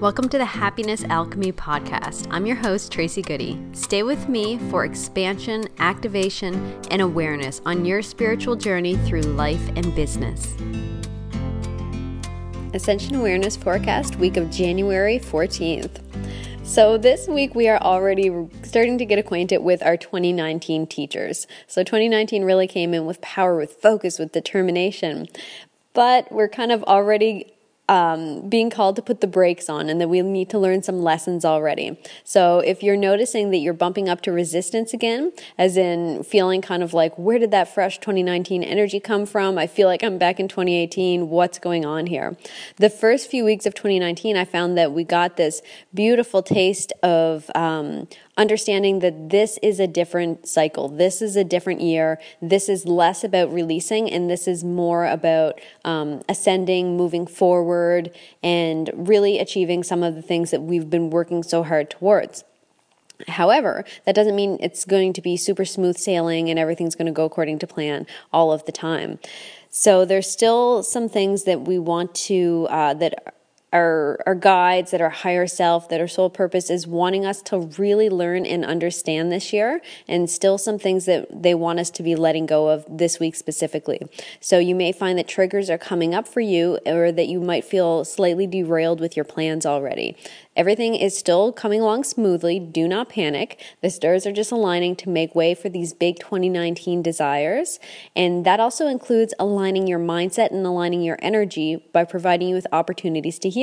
Welcome to the Happiness Alchemy Podcast. I'm your host, Tracy Goody. Stay with me for expansion, activation, and awareness on your spiritual journey through life and business. Ascension Awareness Forecast, week of January 14th. So, this week we are already starting to get acquainted with our 2019 teachers. So, 2019 really came in with power, with focus, with determination. But we're kind of already um, being called to put the brakes on and that we need to learn some lessons already. So if you're noticing that you're bumping up to resistance again, as in feeling kind of like, where did that fresh 2019 energy come from? I feel like I'm back in 2018. What's going on here? The first few weeks of 2019, I found that we got this beautiful taste of um, understanding that this is a different cycle. This is a different year. This is less about releasing and this is more about um, ascending, moving forward, and really achieving some of the things that we've been working so hard towards. However, that doesn't mean it's going to be super smooth sailing and everything's going to go according to plan all of the time. So there's still some things that we want to uh, that our our guides that our higher self that our soul purpose is wanting us to really learn and understand this year and still some things that they want us to be letting go of this week specifically so you may find that triggers are coming up for you or that you might feel slightly derailed with your plans already Everything is still coming along smoothly. Do not panic. The stars are just aligning to make way for these big 2019 desires. And that also includes aligning your mindset and aligning your energy by providing you with opportunities to heal,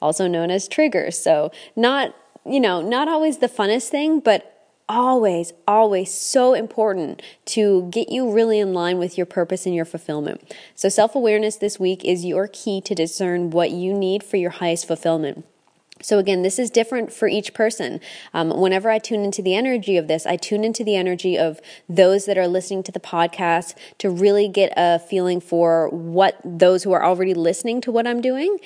also known as triggers. So, not, you know, not always the funnest thing, but always, always so important to get you really in line with your purpose and your fulfillment. So, self awareness this week is your key to discern what you need for your highest fulfillment. So, again, this is different for each person. Um, whenever I tune into the energy of this, I tune into the energy of those that are listening to the podcast to really get a feeling for what those who are already listening to what I'm doing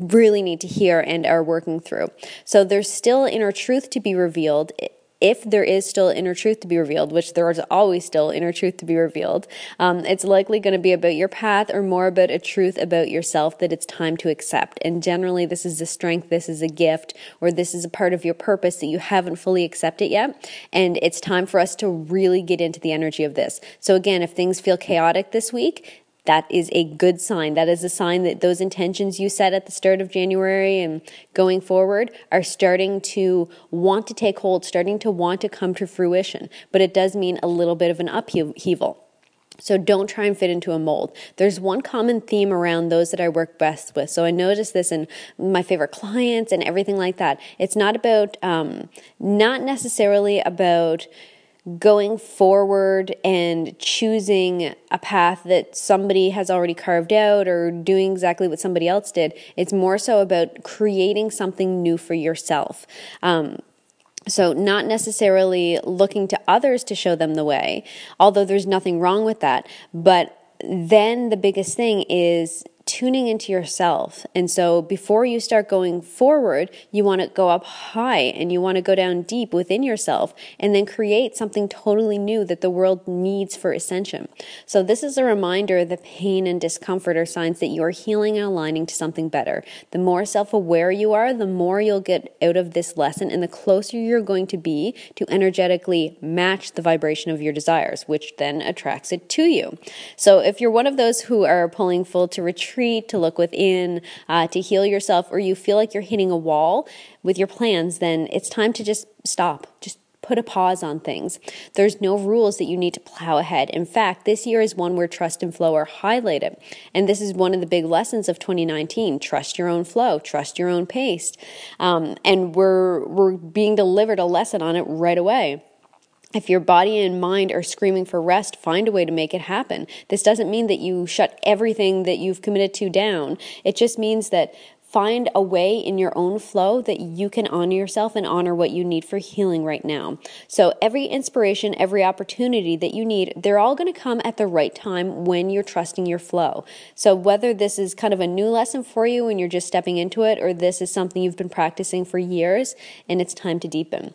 really need to hear and are working through. So, there's still inner truth to be revealed if there is still inner truth to be revealed, which there is always still inner truth to be revealed, um, it's likely going to be about your path or more about a truth about yourself that it's time to accept. And generally, this is a strength, this is a gift, or this is a part of your purpose that you haven't fully accepted yet. And it's time for us to really get into the energy of this. So, again, if things feel chaotic this week, that is a good sign. That is a sign that those intentions you set at the start of January and going forward are starting to want to take hold, starting to want to come to fruition. But it does mean a little bit of an upheaval. So don't try and fit into a mold. There's one common theme around those that I work best with. So I notice this in my favorite clients and everything like that. It's not about, um, not necessarily about going forward and choosing a path that somebody has already carved out or doing exactly what somebody else did. It's more so about creating something new for yourself. Um, so, not necessarily looking to others to show them the way, although there's nothing wrong with that. But then the biggest thing is tuning into yourself. And so before you start going forward, you want to go up high and you want to go down deep within yourself and then create something totally new that the world needs for ascension. So this is a reminder that pain and discomfort are signs that you're healing and aligning to something better. The more self-aware you are, the more you'll get out of this lesson and the closer you're going to be to energetically match the vibration of your desires, which then attracts it to you. So if you're one of those who are pulling full to retreat retreat, to look within, uh, to heal yourself, or you feel like you're hitting a wall with your plans, then it's time to just stop. Just put a pause on things. There's no rules that you need to plow ahead. In fact, this year is one where trust and flow are highlighted. And this is one of the big lessons of 2019. Trust your own flow, trust your own pace. Um, and we're, we're being delivered a lesson on it right away. If your body and mind are screaming for rest, find a way to make it happen. This doesn't mean that you shut everything that you've committed to down. It just means that find a way in your own flow that you can honor yourself and honor what you need for healing right now. So, every inspiration, every opportunity that you need, they're all going to come at the right time when you're trusting your flow. So, whether this is kind of a new lesson for you and you're just stepping into it, or this is something you've been practicing for years and it's time to deepen.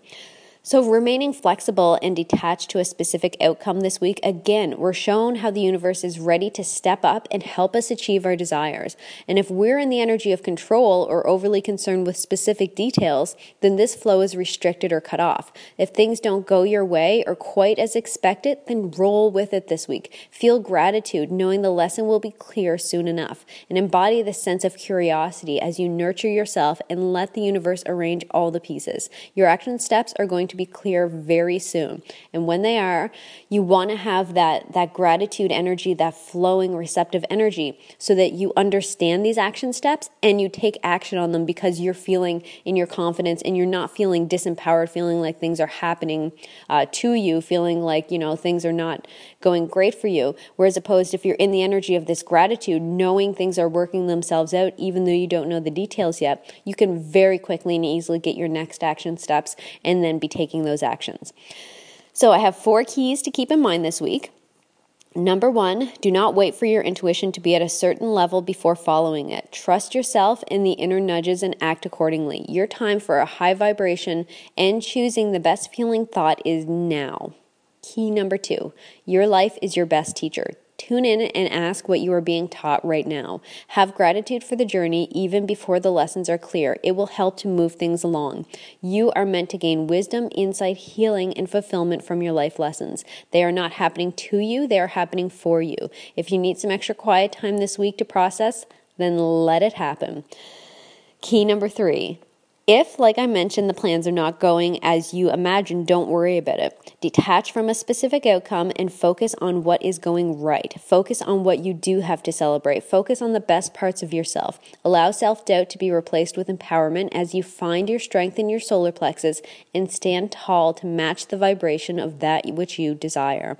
So, remaining flexible and detached to a specific outcome this week, again, we're shown how the universe is ready to step up and help us achieve our desires. And if we're in the energy of control or overly concerned with specific details, then this flow is restricted or cut off. If things don't go your way or quite as expected, then roll with it this week. Feel gratitude, knowing the lesson will be clear soon enough, and embody the sense of curiosity as you nurture yourself and let the universe arrange all the pieces. Your action steps are going to to be clear very soon. And when they are, you want to have that, that gratitude energy, that flowing receptive energy, so that you understand these action steps and you take action on them because you're feeling in your confidence and you're not feeling disempowered, feeling like things are happening uh, to you, feeling like, you know, things are not going great for you. Whereas opposed, if you're in the energy of this gratitude, knowing things are working themselves out, even though you don't know the details yet, you can very quickly and easily get your next action steps and then be taking those actions. So I have four keys to keep in mind this week. Number one, do not wait for your intuition to be at a certain level before following it. Trust yourself in the inner nudges and act accordingly. Your time for a high vibration and choosing the best feeling thought is now. Key number two, your life is your best teacher. Tune in and ask what you are being taught right now. Have gratitude for the journey even before the lessons are clear. It will help to move things along. You are meant to gain wisdom, insight, healing, and fulfillment from your life lessons. They are not happening to you, they are happening for you. If you need some extra quiet time this week to process, then let it happen. Key number three if, like I mentioned, the plans are not going as you imagine, don't worry about it. Detach from a specific outcome and focus on what is going right. Focus on what you do have to celebrate. Focus on the best parts of yourself. Allow self doubt to be replaced with empowerment as you find your strength in your solar plexus and stand tall to match the vibration of that which you desire.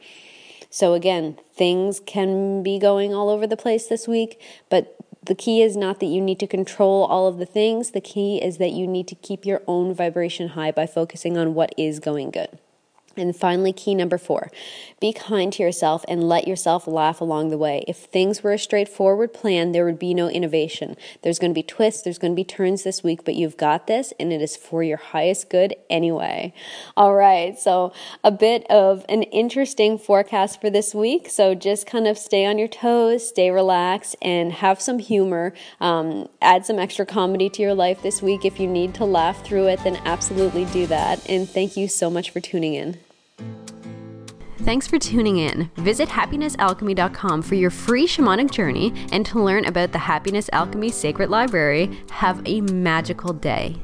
So, again, things can be going all over the place this week, but the key is not that you need to control all of the things. The key is that you need to keep your own vibration high by focusing on what is going good. And finally, key number four be kind to yourself and let yourself laugh along the way. If things were a straightforward plan, there would be no innovation. There's going to be twists, there's going to be turns this week, but you've got this and it is for your highest good anyway. All right, so a bit of an interesting forecast for this week. So just kind of stay on your toes, stay relaxed, and have some humor. Um, add some extra comedy to your life this week. If you need to laugh through it, then absolutely do that. And thank you so much for tuning in. Thanks for tuning in. Visit happinessalchemy.com for your free shamanic journey and to learn about the Happiness Alchemy Sacred Library. Have a magical day.